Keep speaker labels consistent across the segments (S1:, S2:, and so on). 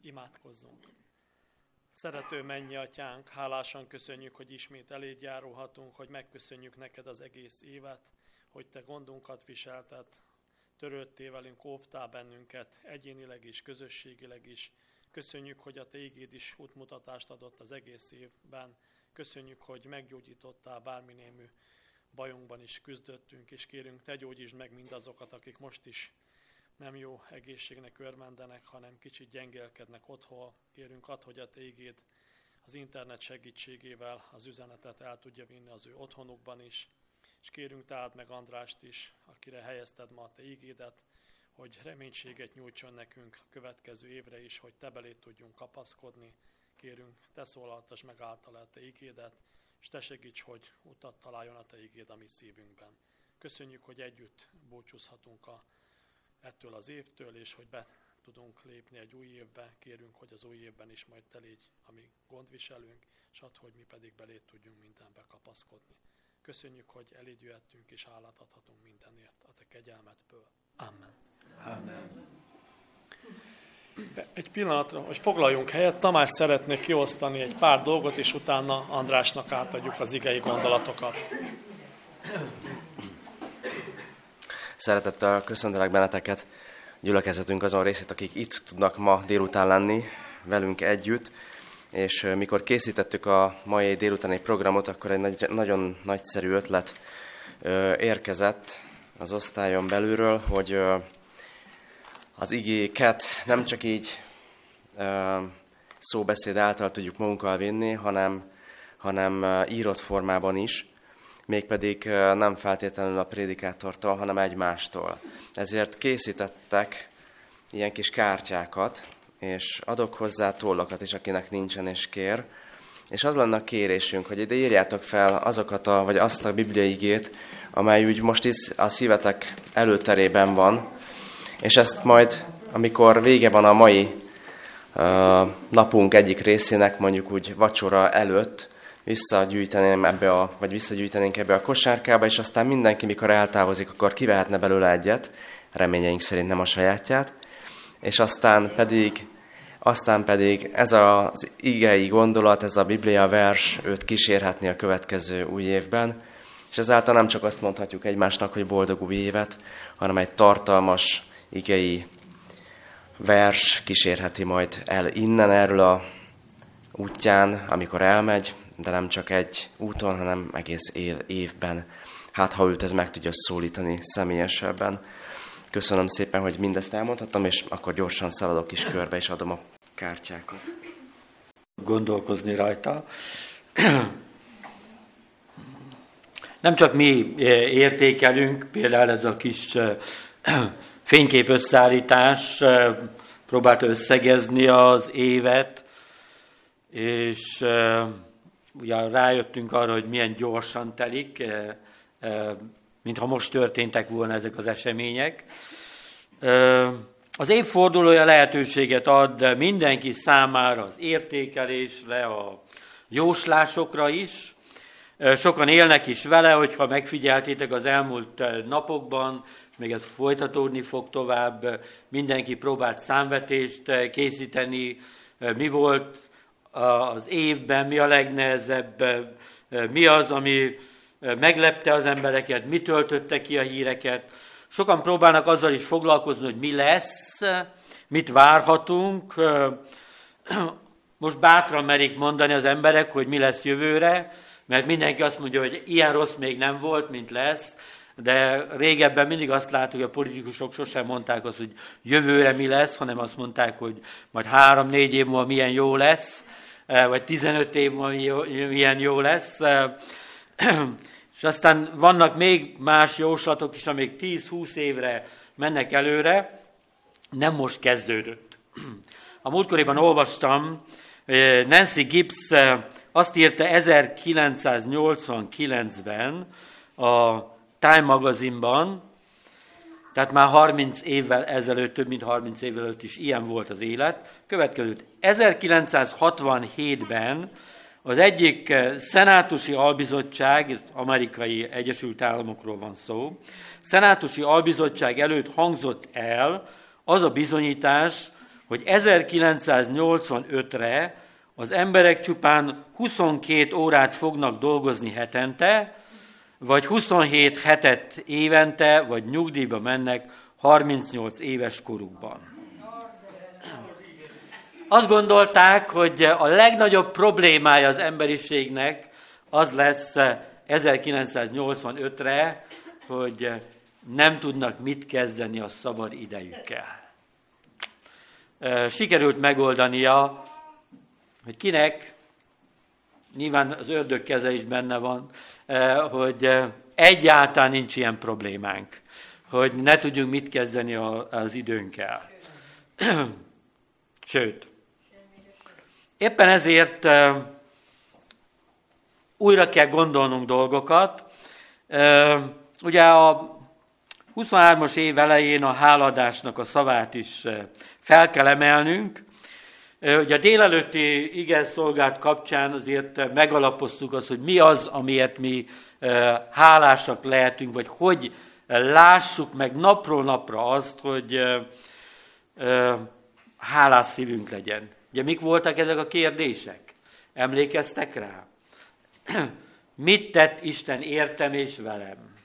S1: Imádkozzunk! Szerető mennyi atyánk, hálásan köszönjük, hogy ismét eléd járulhatunk, hogy megköszönjük neked az egész évet, hogy te gondunkat viselted, törődtél velünk, óvtál bennünket, egyénileg is, közösségileg is. Köszönjük, hogy a te ígéd is útmutatást adott az egész évben. Köszönjük, hogy meggyógyítottál bárminémű bajunkban is küzdöttünk, és kérünk, te gyógyítsd meg mindazokat, akik most is nem jó egészségnek örvendenek, hanem kicsit gyengélkednek otthon. Kérünk ad, hogy a te ígéd az internet segítségével az üzenetet el tudja vinni az ő otthonukban is. És kérünk tehát meg Andrást is, akire helyezted ma a te ígédet, hogy reménységet nyújtson nekünk a következő évre is, hogy te belé tudjunk kapaszkodni. Kérünk, te szólaltas meg által a te ígédet, és te segíts, hogy utat találjon a te ígéd a mi szívünkben. Köszönjük, hogy együtt búcsúzhatunk a ettől az évtől, és hogy be tudunk lépni egy új évbe. Kérünk, hogy az új évben is majd te légy a mi gondviselünk, és add, hogy mi pedig belé tudjunk mindenbe kapaszkodni. Köszönjük, hogy eléd jöhettünk, és hálát adhatunk mindenért a te kegyelmedből. Amen. Amen. Egy pillanatra, hogy foglaljunk helyet, Tamás szeretné kiosztani egy pár dolgot, és utána Andrásnak átadjuk az igei gondolatokat.
S2: Szeretettel köszöntelek benneteket, gyülekezetünk azon részét, akik itt tudnak ma délután lenni velünk együtt. És mikor készítettük a mai délutáni programot, akkor egy nagy, nagyon nagyszerű ötlet érkezett az osztályon belülről, hogy az igéket nem csak így szóbeszéd által tudjuk magunkkal vinni, hanem, hanem írott formában is mégpedig nem feltétlenül a prédikátortól, hanem egymástól. Ezért készítettek ilyen kis kártyákat, és adok hozzá tollakat is, akinek nincsen és kér. És az lenne a kérésünk, hogy ide írjátok fel azokat a, vagy azt a bibliaigét, amely úgy most is a szívetek előterében van, és ezt majd, amikor vége van a mai uh, napunk egyik részének, mondjuk úgy vacsora előtt, visszagyűjteném ebbe a, vagy visszagyűjtenénk ebbe a kosárkába, és aztán mindenki, mikor eltávozik, akkor kivehetne belőle egyet, reményeink szerint nem a sajátját, és aztán pedig, aztán pedig ez az igei gondolat, ez a Biblia vers őt kísérhetni a következő új évben, és ezáltal nem csak azt mondhatjuk egymásnak, hogy boldog új évet, hanem egy tartalmas igei vers kísérheti majd el innen erről a útján, amikor elmegy, de nem csak egy úton, hanem egész év, évben. Hát, ha őt ez meg tudja szólítani személyesebben. Köszönöm szépen, hogy mindezt elmondhattam, és akkor gyorsan szaladok is körbe, és adom a kártyákat.
S3: Gondolkozni rajta. Nem csak mi eh, értékelünk, például ez a kis eh, fénykép összeállítás eh, próbált összegezni az évet, és ugye rájöttünk arra, hogy milyen gyorsan telik, eh, eh, mintha most történtek volna ezek az események. Eh, az évfordulója lehetőséget ad mindenki számára az értékelésre, a jóslásokra is. Sokan élnek is vele, hogyha megfigyeltétek az elmúlt napokban, és még ez folytatódni fog tovább, mindenki próbált számvetést készíteni, mi volt az évben, mi a legnehezebb, mi az, ami meglepte az embereket, mi töltötte ki a híreket. Sokan próbálnak azzal is foglalkozni, hogy mi lesz, mit várhatunk. Most bátran merik mondani az emberek, hogy mi lesz jövőre, mert mindenki azt mondja, hogy ilyen rossz még nem volt, mint lesz, de régebben mindig azt látjuk, hogy a politikusok sosem mondták azt, hogy jövőre mi lesz, hanem azt mondták, hogy majd három-négy év múlva milyen jó lesz. Eh, vagy 15 év milyen jó lesz. Eh, és aztán vannak még más jóslatok is, amik 10-20 évre mennek előre, nem most kezdődött. A múltkoriban olvastam, eh, Nancy Gibbs azt írta 1989-ben a Time magazinban, tehát már 30 évvel ezelőtt, több mint 30 évvel ezelőtt is ilyen volt az élet. Következőt 1967-ben az egyik eh, szenátusi albizottság, amerikai Egyesült Államokról van szó, szenátusi albizottság előtt hangzott el az a bizonyítás, hogy 1985-re az emberek csupán 22 órát fognak dolgozni hetente, vagy 27 hetet évente, vagy nyugdíjba mennek 38 éves korukban. Azt gondolták, hogy a legnagyobb problémája az emberiségnek az lesz 1985-re, hogy nem tudnak mit kezdeni a szabad idejükkel. Sikerült megoldania, hogy kinek, nyilván az ördög keze is benne van, hogy egyáltalán nincs ilyen problémánk, hogy ne tudjunk mit kezdeni az időnkkel. Sőt, éppen ezért újra kell gondolnunk dolgokat. Ugye a 23-as év elején a háladásnak a szavát is fel kell emelnünk. Ugye a délelőtti igen kapcsán azért megalapoztuk azt, hogy mi az, amiért mi hálásak lehetünk, vagy hogy lássuk meg napról napra azt, hogy hálás szívünk legyen. Ugye mik voltak ezek a kérdések? Emlékeztek rá? Mit tett Isten értem és velem?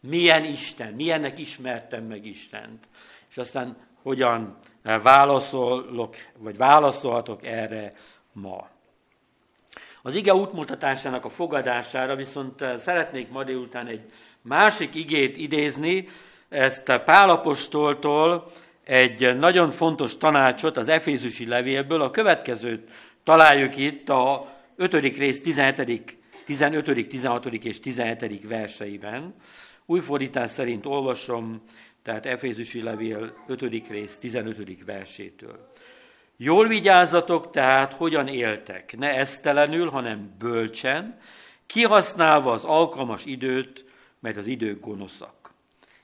S3: Milyen Isten? Milyennek ismertem meg Istent? És aztán hogyan válaszolok, vagy válaszolhatok erre ma. Az ige útmutatásának a fogadására viszont szeretnék ma délután egy másik igét idézni, ezt Pálapostoltól egy nagyon fontos tanácsot az Efézusi levélből, a következőt találjuk itt a 5. rész 17., 15., 16. és 17. verseiben. Új fordítás szerint olvasom, tehát Efézusi levél 5. rész 15. versétől. Jól vigyázzatok tehát, hogyan éltek, ne esztelenül, hanem bölcsen, kihasználva az alkalmas időt, mert az idők gonoszak.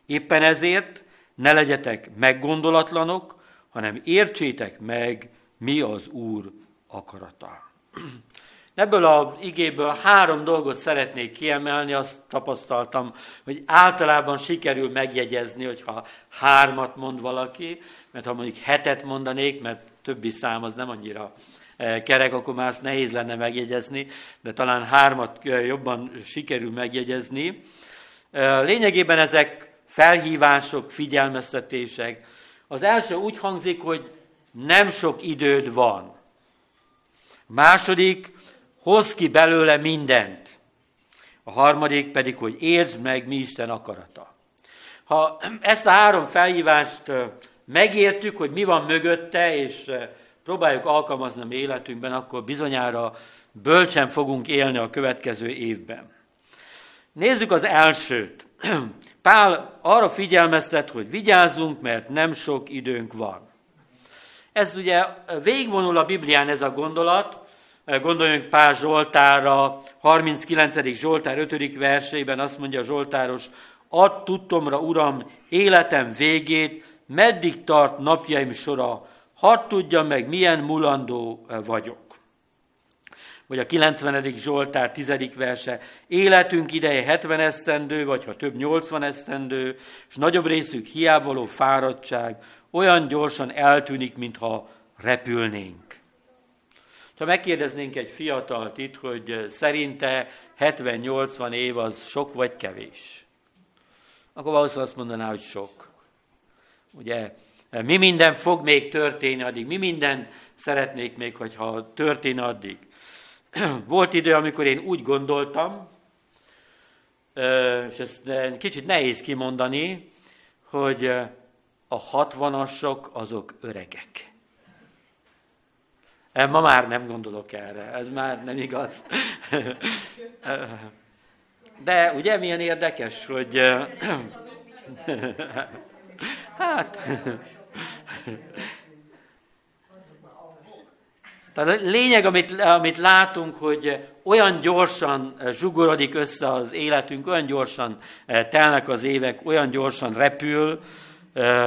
S3: Éppen ezért ne legyetek meggondolatlanok, hanem értsétek meg, mi az Úr akarata. Ebből az igéből három dolgot szeretnék kiemelni, azt tapasztaltam, hogy általában sikerül megjegyezni, hogyha hármat mond valaki, mert ha mondjuk hetet mondanék, mert többi szám az nem annyira eh, kerek, akkor már azt nehéz lenne megjegyezni, de talán hármat eh, jobban sikerül megjegyezni. Eh, lényegében ezek felhívások, figyelmeztetések. Az első úgy hangzik, hogy nem sok időd van. Második, hoz ki belőle mindent. A harmadik pedig, hogy értsd meg, mi Isten akarata. Ha ezt a három felhívást megértük, hogy mi van mögötte, és próbáljuk alkalmazni a mi életünkben, akkor bizonyára bölcsen fogunk élni a következő évben. Nézzük az elsőt. Pál arra figyelmeztet, hogy vigyázzunk, mert nem sok időnk van. Ez ugye végvonul a Biblián ez a gondolat, Gondoljunk Pál Zsoltára, 39. Zsoltár 5. versében azt mondja a Zsoltáros, add tudtomra, Uram, életem végét, meddig tart napjaim sora, hadd tudja meg, milyen mulandó vagyok. Vagy a 90. Zsoltár 10. verse, életünk ideje 70 esztendő, vagy ha több 80 esztendő, és nagyobb részük hiávaló fáradtság, olyan gyorsan eltűnik, mintha repülnénk. Ha megkérdeznénk egy fiatalt itt, hogy szerinte 70-80 év az sok vagy kevés, akkor valószínűleg azt mondaná, hogy sok. Ugye, mi minden fog még történni addig, mi minden szeretnék még, hogyha történne addig. Volt idő, amikor én úgy gondoltam, és ezt kicsit nehéz kimondani, hogy a hatvanasok azok öregek. Ma már nem gondolok erre, ez már nem igaz. De ugye milyen érdekes, hogy... Hát... Tehát a lényeg, amit, amit látunk, hogy olyan gyorsan zsugorodik össze az életünk, olyan gyorsan telnek az évek, olyan gyorsan repül,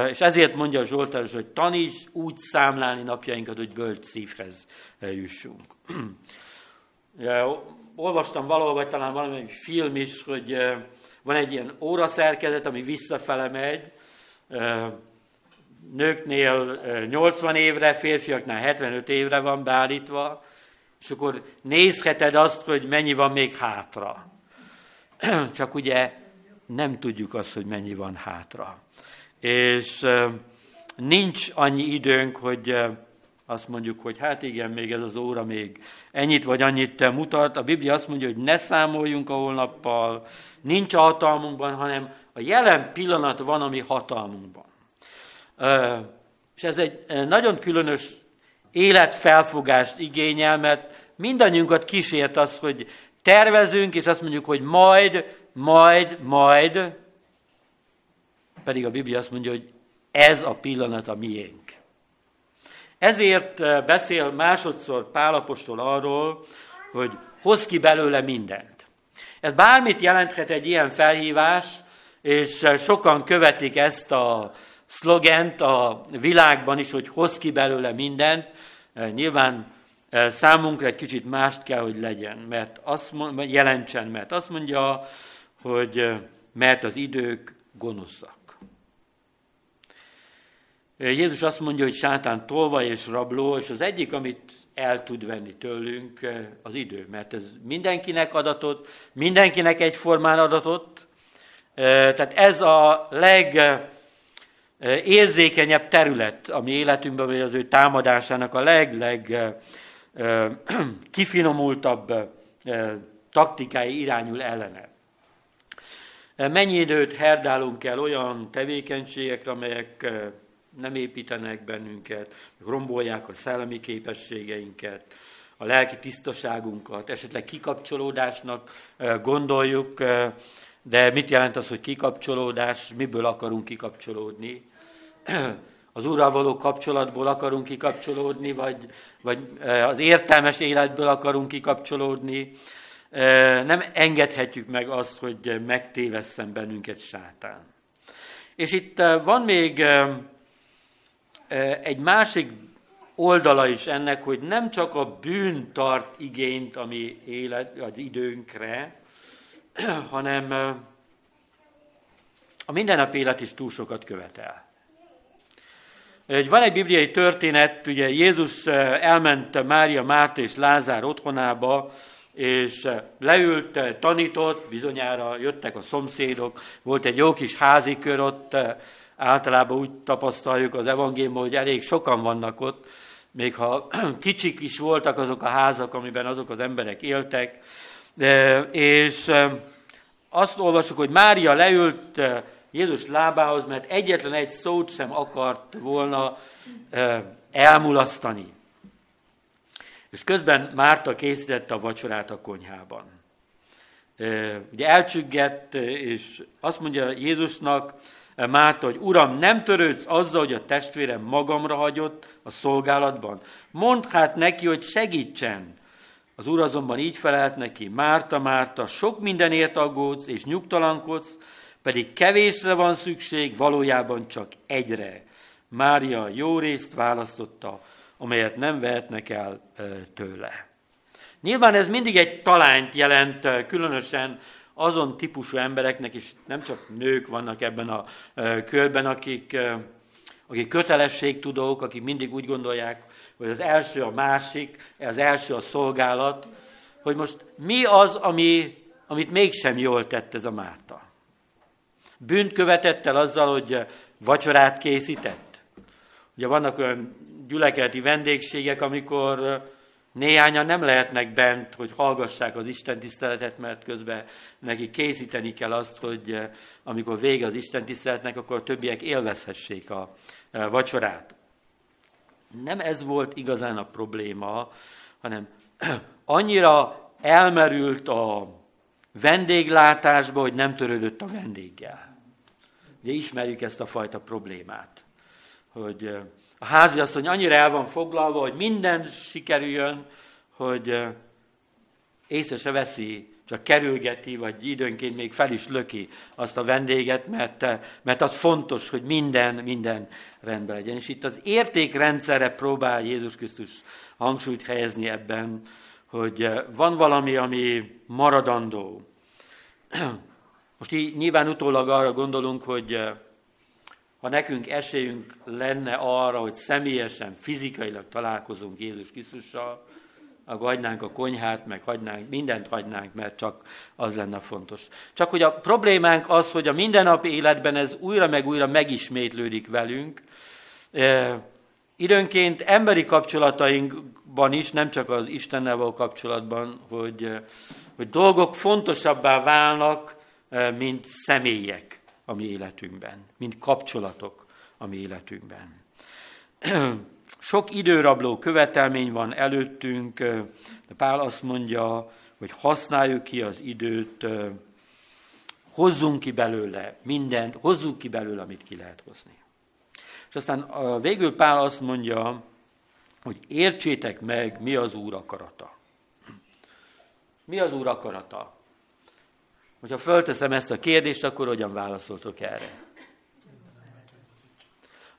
S3: és ezért mondja Zsoltáros, hogy taníts úgy számlálni napjainkat, hogy bölcs szívhez jussunk. Olvastam valahol, vagy talán valami film is, hogy van egy ilyen óraszerkezet, ami visszafele megy, nőknél 80 évre, férfiaknál 75 évre van beállítva, és akkor nézheted azt, hogy mennyi van még hátra. Csak ugye nem tudjuk azt, hogy mennyi van hátra. És nincs annyi időnk, hogy azt mondjuk, hogy hát igen, még ez az óra még ennyit vagy annyit mutat. A Biblia azt mondja, hogy ne számoljunk a holnappal, nincs a hatalmunkban, hanem a jelen pillanat van, ami hatalmunkban. És ez egy nagyon különös életfelfogást igényel, mert mindannyiunkat kísért az, hogy tervezünk, és azt mondjuk, hogy majd, majd, majd, pedig a Biblia azt mondja, hogy ez a pillanat a miénk. Ezért beszél másodszor Pálapostól arról, hogy hoz ki belőle mindent. Ez bármit jelenthet egy ilyen felhívás, és sokan követik ezt a szlogent a világban is, hogy hoz ki belőle mindent. Nyilván számunkra egy kicsit mást kell, hogy legyen, mert azt jelentsen, mert azt mondja, hogy mert az idők gonoszak. Jézus azt mondja, hogy sátán tolva és rabló, és az egyik, amit el tud venni tőlünk, az idő, mert ez mindenkinek adatot, mindenkinek egyformán adatot, tehát ez a legérzékenyebb terület, ami életünkben, vagy az ő támadásának a leg-leg kifinomultabb taktikái irányul ellene. Mennyi időt herdálunk el olyan tevékenységekre, amelyek nem építenek bennünket, rombolják a szellemi képességeinket, a lelki tisztaságunkat, esetleg kikapcsolódásnak gondoljuk, de mit jelent az, hogy kikapcsolódás, miből akarunk kikapcsolódni? Az Úrral való kapcsolatból akarunk kikapcsolódni, vagy, vagy az értelmes életből akarunk kikapcsolódni. Nem engedhetjük meg azt, hogy megtévesszen bennünket sátán. És itt van még egy másik oldala is ennek, hogy nem csak a bűn tart igényt a élet, az időnkre, hanem a mindennapi élet is túl sokat követel. Van egy bibliai történet, ugye Jézus elment Mária, Márta és Lázár otthonába, és leült, tanított, bizonyára jöttek a szomszédok, volt egy jó kis házi kör ott, általában úgy tapasztaljuk az evangéliumban, hogy elég sokan vannak ott, még ha kicsik is voltak azok a házak, amiben azok az emberek éltek, és azt olvasok, hogy Mária leült Jézus lábához, mert egyetlen egy szót sem akart volna elmulasztani. És közben Márta készítette a vacsorát a konyhában. Ugye elcsüggett, és azt mondja Jézusnak, Márta, hogy Uram, nem törődsz azzal, hogy a testvérem magamra hagyott a szolgálatban? Mondd hát neki, hogy segítsen. Az Úr azonban így felelt neki, Márta, Márta, sok mindenért aggódsz és nyugtalankodsz, pedig kevésre van szükség, valójában csak egyre. Mária jó részt választotta, amelyet nem vehetnek el tőle. Nyilván ez mindig egy talányt jelent, különösen azon típusú embereknek, és nem csak nők vannak ebben a körben, akik, akik kötelességtudók, akik mindig úgy gondolják, hogy az első a másik, az első a szolgálat, hogy most mi az, ami, amit mégsem jól tett ez a Márta. Bűnt követett el azzal, hogy vacsorát készített. Ugye vannak olyan gyülekeleti vendégségek, amikor Néhányan nem lehetnek bent, hogy hallgassák az Isten tiszteletet, mert közben neki készíteni kell azt, hogy eh, amikor vége az Isten tiszteletnek, akkor a többiek élvezhessék a eh, vacsorát. Nem ez volt igazán a probléma, hanem annyira elmerült a vendéglátásba, hogy nem törődött a vendéggel. Ugye ismerjük ezt a fajta problémát, hogy eh, a háziasszony annyira el van foglalva, hogy minden sikerüljön, hogy észre se veszi, csak kerülgeti, vagy időnként még fel is löki azt a vendéget, mert, mert az fontos, hogy minden, minden rendben legyen. És itt az értékrendszerre próbál Jézus Krisztus hangsúlyt helyezni ebben, hogy van valami, ami maradandó. Most így nyilván utólag arra gondolunk, hogy ha nekünk esélyünk lenne arra, hogy személyesen, fizikailag találkozunk Jézus Krisztussal, akkor hagynánk a konyhát, meg hagynánk, mindent hagynánk, mert csak az lenne fontos. Csak hogy a problémánk az, hogy a mindennapi életben ez újra meg újra megismétlődik velünk. E, időnként emberi kapcsolatainkban is, nem csak az Istennel való kapcsolatban, hogy, hogy dolgok fontosabbá válnak, mint személyek a mi életünkben, mint kapcsolatok a mi életünkben. Sok időrabló követelmény van előttünk, de Pál azt mondja, hogy használjuk ki az időt, hozzunk ki belőle mindent, hozzunk ki belőle, amit ki lehet hozni. És aztán végül Pál azt mondja, hogy értsétek meg, mi az Úr akarata. Mi az Úr akarata? Hogyha fölteszem ezt a kérdést, akkor hogyan válaszoltok erre?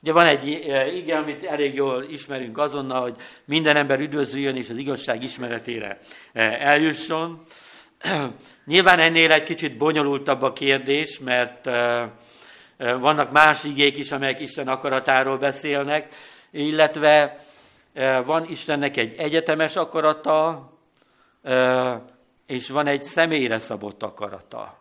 S3: Ugye van egy eh, igen, amit elég jól ismerünk azonnal, hogy minden ember üdvözüljön és az igazság ismeretére eh, eljusson. Nyilván ennél egy kicsit bonyolultabb a kérdés, mert eh, vannak más igék is, amelyek Isten akaratáról beszélnek, illetve van Istennek egy egyetemes akarata, és van egy személyre szabott akarata.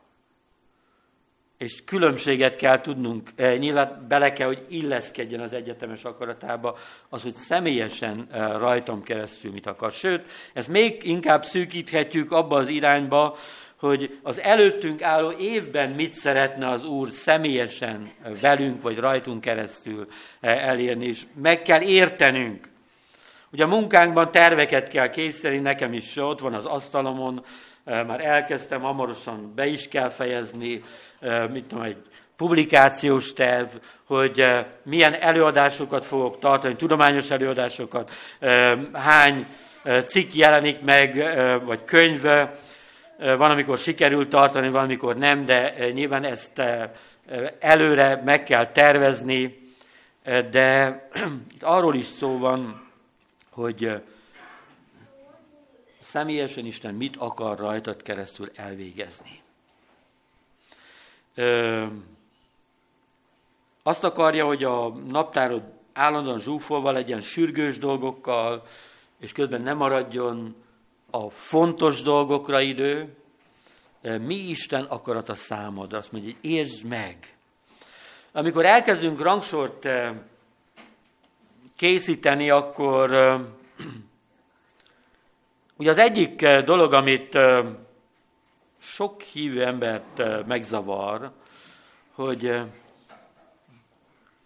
S3: És különbséget kell tudnunk, eh, nyilván bele kell, hogy illeszkedjen az egyetemes akaratába, az, hogy személyesen eh, rajtam keresztül mit akar. Sőt, ezt még inkább szűkíthetjük abba az irányba, hogy az előttünk álló évben mit szeretne az Úr személyesen velünk vagy rajtunk keresztül eh, elérni, és meg kell értenünk, Ugye a munkánkban terveket kell készíteni, nekem is ott van az asztalomon, már elkezdtem, hamarosan be is kell fejezni, mit tudom, egy publikációs terv, hogy milyen előadásokat fogok tartani, tudományos előadásokat, hány cikk jelenik meg, vagy könyv, van, amikor sikerül tartani, van, amikor nem, de nyilván ezt előre meg kell tervezni, de arról is szó van, hogy személyesen Isten mit akar rajtad keresztül elvégezni. Ö, azt akarja, hogy a naptárod állandóan zsúfolva legyen sürgős dolgokkal, és közben nem maradjon a fontos dolgokra idő. Mi Isten akarata számodra? Azt mondja, hogy értsd meg. Amikor elkezdünk rangsort készíteni, akkor ugye az egyik dolog, amit sok hívő embert megzavar, hogy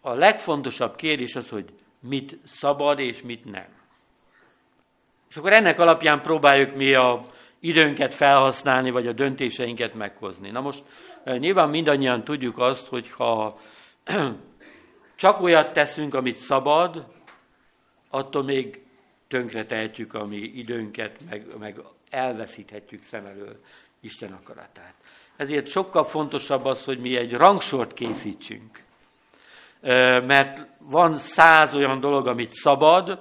S3: a legfontosabb kérdés az, hogy mit szabad és mit nem. És akkor ennek alapján próbáljuk mi a időnket felhasználni, vagy a döntéseinket meghozni. Na most nyilván mindannyian tudjuk azt, hogy ha csak olyat teszünk, amit szabad, attól még tönkre tehetjük a mi időnket, meg, meg elveszíthetjük szem elől Isten akaratát. Ezért sokkal fontosabb az, hogy mi egy rangsort készítsünk. Mert van száz olyan dolog, amit szabad,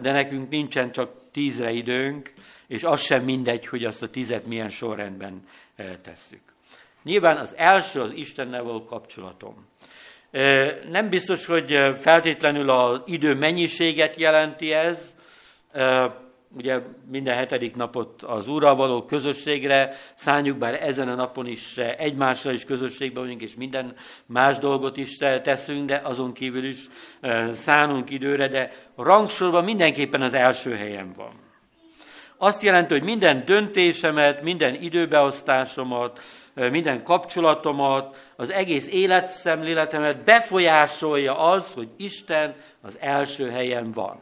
S3: de nekünk nincsen csak tízre időnk, és az sem mindegy, hogy azt a tizet milyen sorrendben tesszük. Nyilván az első az Istennel való kapcsolatom. Nem biztos, hogy feltétlenül az idő mennyiséget jelenti ez, ugye minden hetedik napot az Úrral való közösségre szálljuk, bár ezen a napon is egymásra is közösségben vagyunk, és minden más dolgot is teszünk, de azon kívül is szánunk időre, de rangsorban mindenképpen az első helyen van. Azt jelenti, hogy minden döntésemet, minden időbeosztásomat, minden kapcsolatomat, az egész életszemléletemet befolyásolja az, hogy Isten az első helyen van.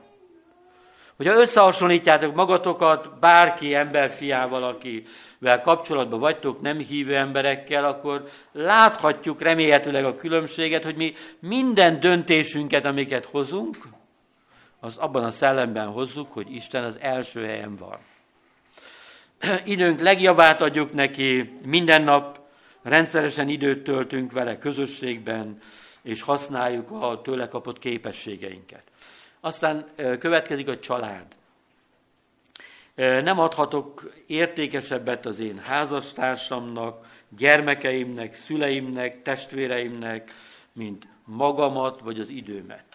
S3: Hogyha összehasonlítjátok magatokat bárki emberfiával, akivel kapcsolatban vagytok, nem hívő emberekkel, akkor láthatjuk remélhetőleg a különbséget, hogy mi minden döntésünket, amiket hozunk, az abban a szellemben hozzuk, hogy Isten az első helyen van. Időnk legjavát adjuk neki, minden nap rendszeresen időt töltünk vele közösségben, és használjuk a tőle kapott képességeinket. Aztán következik a család. Nem adhatok értékesebbet az én házastársamnak, gyermekeimnek, szüleimnek, testvéreimnek, mint magamat vagy az időmet.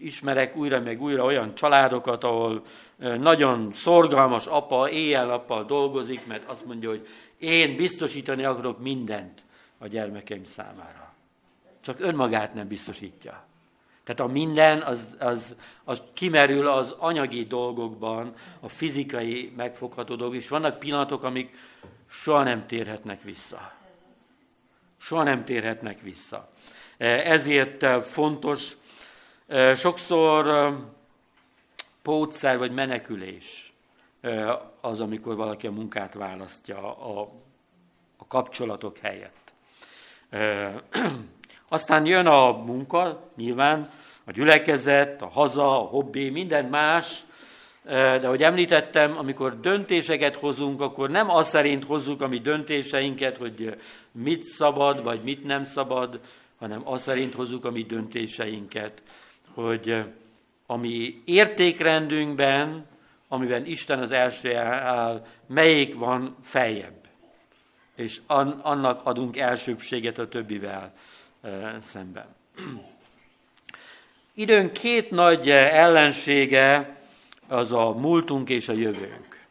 S3: Ismerek újra meg újra olyan családokat, ahol nagyon szorgalmas apa éjjel-nappal dolgozik, mert azt mondja, hogy én biztosítani akarok mindent a gyermekeim számára. Csak önmagát nem biztosítja. Tehát a minden az, az, az kimerül az anyagi dolgokban, a fizikai megfogható dolgok, és vannak pillanatok, amik soha nem térhetnek vissza. Soha nem térhetnek vissza. Ezért fontos sokszor pótszer vagy menekülés az, amikor valaki a munkát választja a, a kapcsolatok helyett. Aztán jön a munka, nyilván, a gyülekezet, a haza, a hobbi, minden más, de ahogy említettem, amikor döntéseket hozunk, akkor nem az szerint hozzuk a mi döntéseinket, hogy mit szabad, vagy mit nem szabad, hanem az szerint hozzuk a mi döntéseinket, hogy a mi értékrendünkben, amiben Isten az első áll, melyik van feljebb. És annak adunk elsőbséget a többivel szemben. Időn két nagy ellensége az a múltunk és a jövőnk.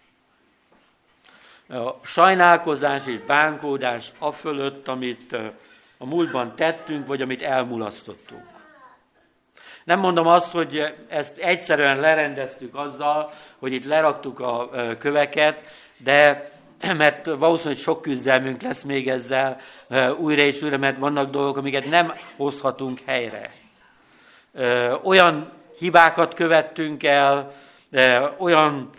S3: A sajnálkozás és bánkódás a fölött, amit a múltban tettünk, vagy amit elmulasztottunk. Nem mondom azt, hogy ezt egyszerűen lerendeztük azzal, hogy itt leraktuk a köveket, de mert valószínűleg sok küzdelmünk lesz még ezzel újra és újra, mert vannak dolgok, amiket nem hozhatunk helyre. Olyan hibákat követtünk el, olyan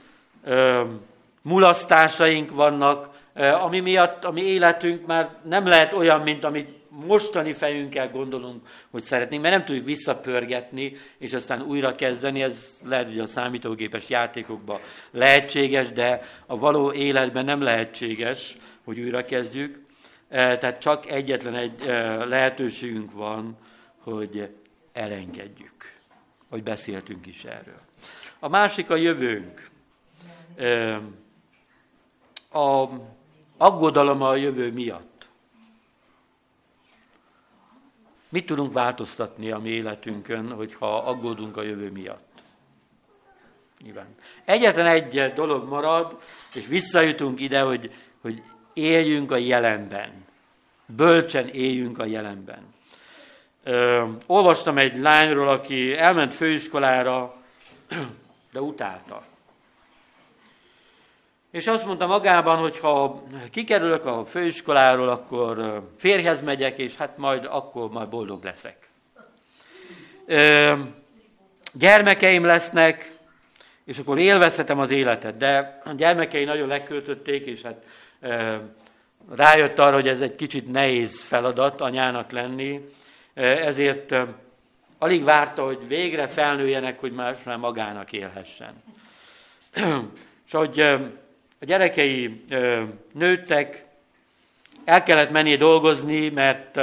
S3: mulasztásaink vannak, ami miatt a mi életünk már nem lehet olyan, mint amit mostani fejünkkel gondolunk, hogy szeretnénk, mert nem tudjuk visszapörgetni, és aztán újra kezdeni, ez lehet, hogy a számítógépes játékokban lehetséges, de a való életben nem lehetséges, hogy újra kezdjük. Tehát csak egyetlen egy lehetőségünk van, hogy elengedjük, hogy beszéltünk is erről. A másik a jövőnk. A aggodalom a jövő miatt. Mit tudunk változtatni a mi életünkön, hogyha aggódunk a jövő miatt? Nyilván. Egyetlen egy dolog marad, és visszajutunk ide, hogy, hogy éljünk a jelenben. Bölcsen éljünk a jelenben. Ö, olvastam egy lányról, aki elment főiskolára, de utálta. És azt mondta magában, hogy ha kikerülök a főiskoláról, akkor férhez megyek, és hát majd akkor majd boldog leszek. Ö, gyermekeim lesznek, és akkor élvezhetem az életet. De a gyermekei nagyon leköltötték, és hát ö, rájött arra, hogy ez egy kicsit nehéz feladat anyának lenni, ezért alig várta, hogy végre felnőjenek, hogy más már magának élhessen. És hogy a gyerekei nőttek, el kellett menni dolgozni, mert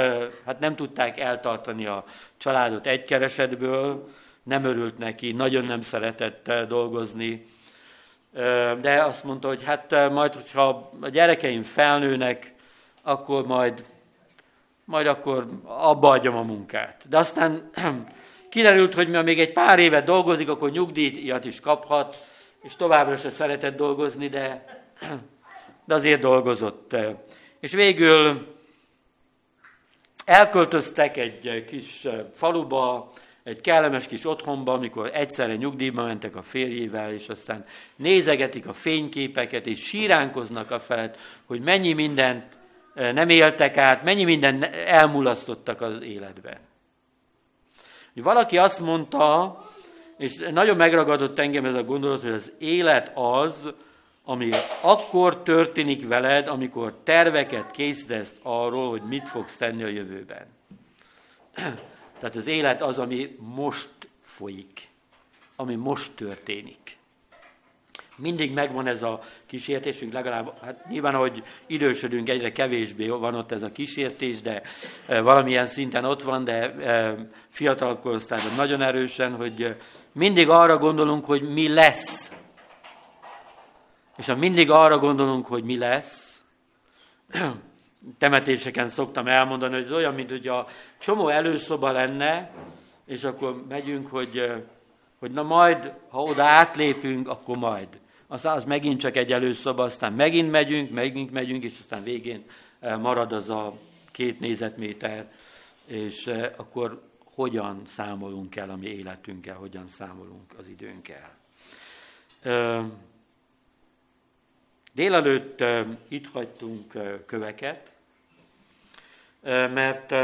S3: hát nem tudták eltartani a családot egy keresetből, nem örült neki, nagyon nem szeretett dolgozni, de azt mondta, hogy hát majd, hogyha a gyerekeim felnőnek, akkor majd majd akkor abba adjam a munkát. De aztán kiderült, hogy még egy pár évet dolgozik, akkor nyugdíjat is kaphat, és továbbra se szeretett dolgozni, de, de azért dolgozott. És végül elköltöztek egy kis faluba, egy kellemes kis otthonba, amikor egyszerre nyugdíjba mentek a férjével, és aztán nézegetik a fényképeket, és síránkoznak a felett, hogy mennyi mindent nem éltek át, mennyi minden elmulasztottak az életben. Valaki azt mondta, és nagyon megragadott engem ez a gondolat, hogy az élet az, ami akkor történik veled, amikor terveket készítesz arról, hogy mit fogsz tenni a jövőben. Tehát az élet az, ami most folyik, ami most történik. Mindig megvan ez a kísértésünk, legalább, hát nyilván, hogy idősödünk, egyre kevésbé van ott ez a kísértés, de e, valamilyen szinten ott van, de e, fiatal korosztályban nagyon erősen, hogy e, mindig arra gondolunk, hogy mi lesz. És ha mindig arra gondolunk, hogy mi lesz, temetéseken szoktam elmondani, hogy ez olyan, mint hogy a csomó előszoba lenne, és akkor megyünk, hogy, hogy na majd, ha oda átlépünk, akkor majd. Az, az megint csak egy előszoba, aztán megint megyünk, megint megyünk, és aztán végén marad az a két nézetméter, és akkor hogyan számolunk el a mi életünkkel, hogyan számolunk az időnkkel. Délelőtt itt hagytunk köveket, mert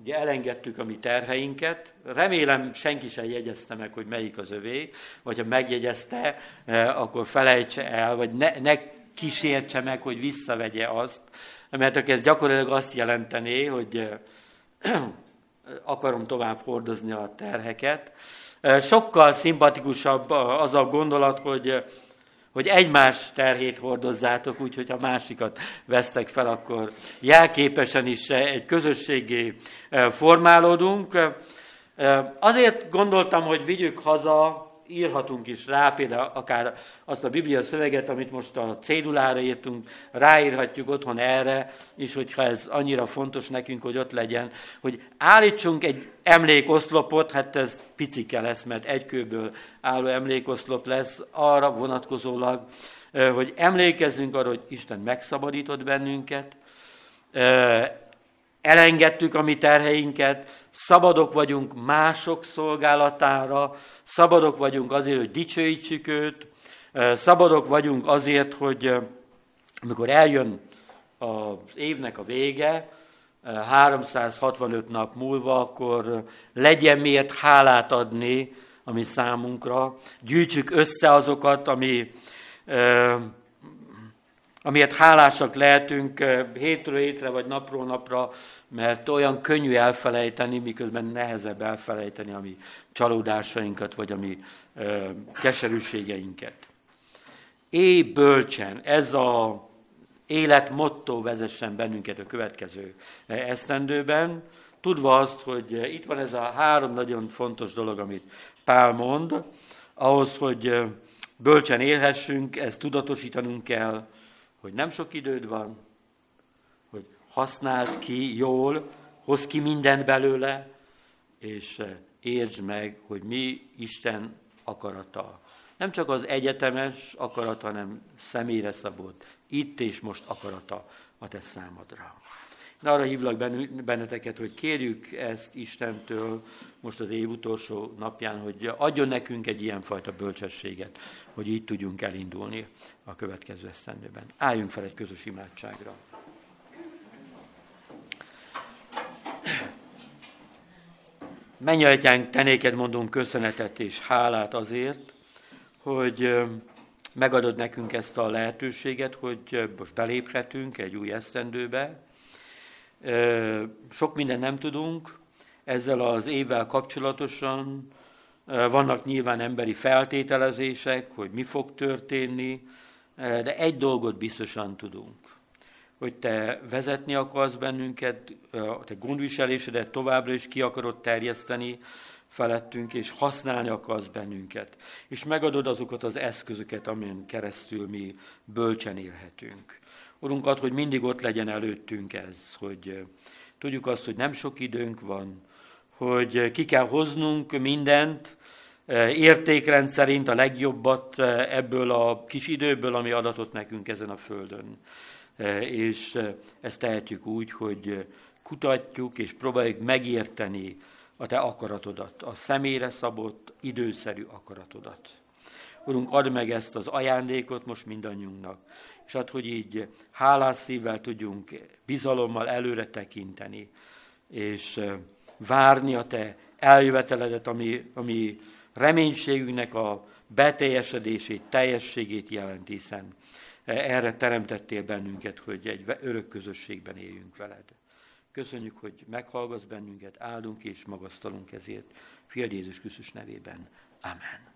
S3: ugye elengedtük a mi terheinket. Remélem senki sem jegyezte meg, hogy melyik az övé, vagy ha megjegyezte, akkor felejtse el, vagy ne, ne kísértse meg, hogy visszavegye azt, mert ez gyakorlatilag azt jelentené, hogy akarom tovább hordozni a terheket. Sokkal szimpatikusabb az a gondolat, hogy hogy egymás terhét hordozzátok, úgyhogy ha másikat vesztek fel, akkor jelképesen is egy közösségé formálódunk. Azért gondoltam, hogy vigyük haza írhatunk is rá, például akár azt a Biblia szöveget, amit most a cédulára írtunk, ráírhatjuk otthon erre, és hogyha ez annyira fontos nekünk, hogy ott legyen, hogy állítsunk egy emlékoszlopot, hát ez picike lesz, mert egy kőből álló emlékoszlop lesz, arra vonatkozólag, hogy emlékezzünk arra, hogy Isten megszabadított bennünket, elengedtük a mi terheinket, szabadok vagyunk mások szolgálatára, szabadok vagyunk azért, hogy dicsőítsük őt, szabadok vagyunk azért, hogy amikor eljön az évnek a vége, 365 nap múlva, akkor legyen miért hálát adni, ami számunkra. Gyűjtsük össze azokat, ami amiért hálásak lehetünk hétről hétre vagy napról napra, mert olyan könnyű elfelejteni, miközben nehezebb elfelejteni a mi csalódásainkat, vagy a mi keserűségeinket. Éj bölcsen, ez a élet motto vezessen bennünket a következő esztendőben, tudva azt, hogy itt van ez a három nagyon fontos dolog, amit Pál mond, ahhoz, hogy bölcsen élhessünk, ezt tudatosítanunk kell, hogy nem sok időd van, hogy használd ki jól, hoz ki mindent belőle, és eh, értsd meg, hogy mi Isten akarata. Nem csak az egyetemes akarata, hanem személyre szabott, itt és most akarata a te számadra. Arra hívlak benneteket, hogy kérjük ezt Istentől most az év utolsó napján, hogy adjon nekünk egy ilyenfajta bölcsességet, hogy így tudjunk elindulni a következő esztendőben. Álljunk fel egy közös imádságra. Menj, atyánk, te néked mondunk köszönetet és hálát azért, hogy megadod nekünk ezt a lehetőséget, hogy most beléphetünk egy új esztendőbe, sok minden nem tudunk, ezzel az évvel kapcsolatosan vannak nyilván emberi feltételezések, hogy mi fog történni, de egy dolgot biztosan tudunk, hogy te vezetni akarsz bennünket, te gondviselésedet továbbra is ki akarod terjeszteni felettünk, és használni akarsz bennünket. És megadod azokat az eszközöket, amin keresztül mi bölcsen élhetünk. Urunk, ad, hogy mindig ott legyen előttünk ez, hogy tudjuk azt, hogy nem sok időnk van, hogy ki kell hoznunk mindent, értékrend szerint a legjobbat ebből a kis időből, ami adatot nekünk ezen a földön. És ezt tehetjük úgy, hogy kutatjuk és próbáljuk megérteni a te akaratodat, a személyre szabott, időszerű akaratodat. Urunk, add meg ezt az ajándékot most mindannyiunknak, és ad, hogy így hálás szívvel tudjunk bizalommal előre tekinteni, és várni a te eljöveteledet, ami, ami reménységünknek a beteljesedését, teljességét jelent, hiszen erre teremtettél bennünket, hogy egy örök közösségben éljünk veled. Köszönjük, hogy meghallgatsz bennünket, áldunk és magasztalunk ezért. Fiad Jézus Krisztus nevében. Amen.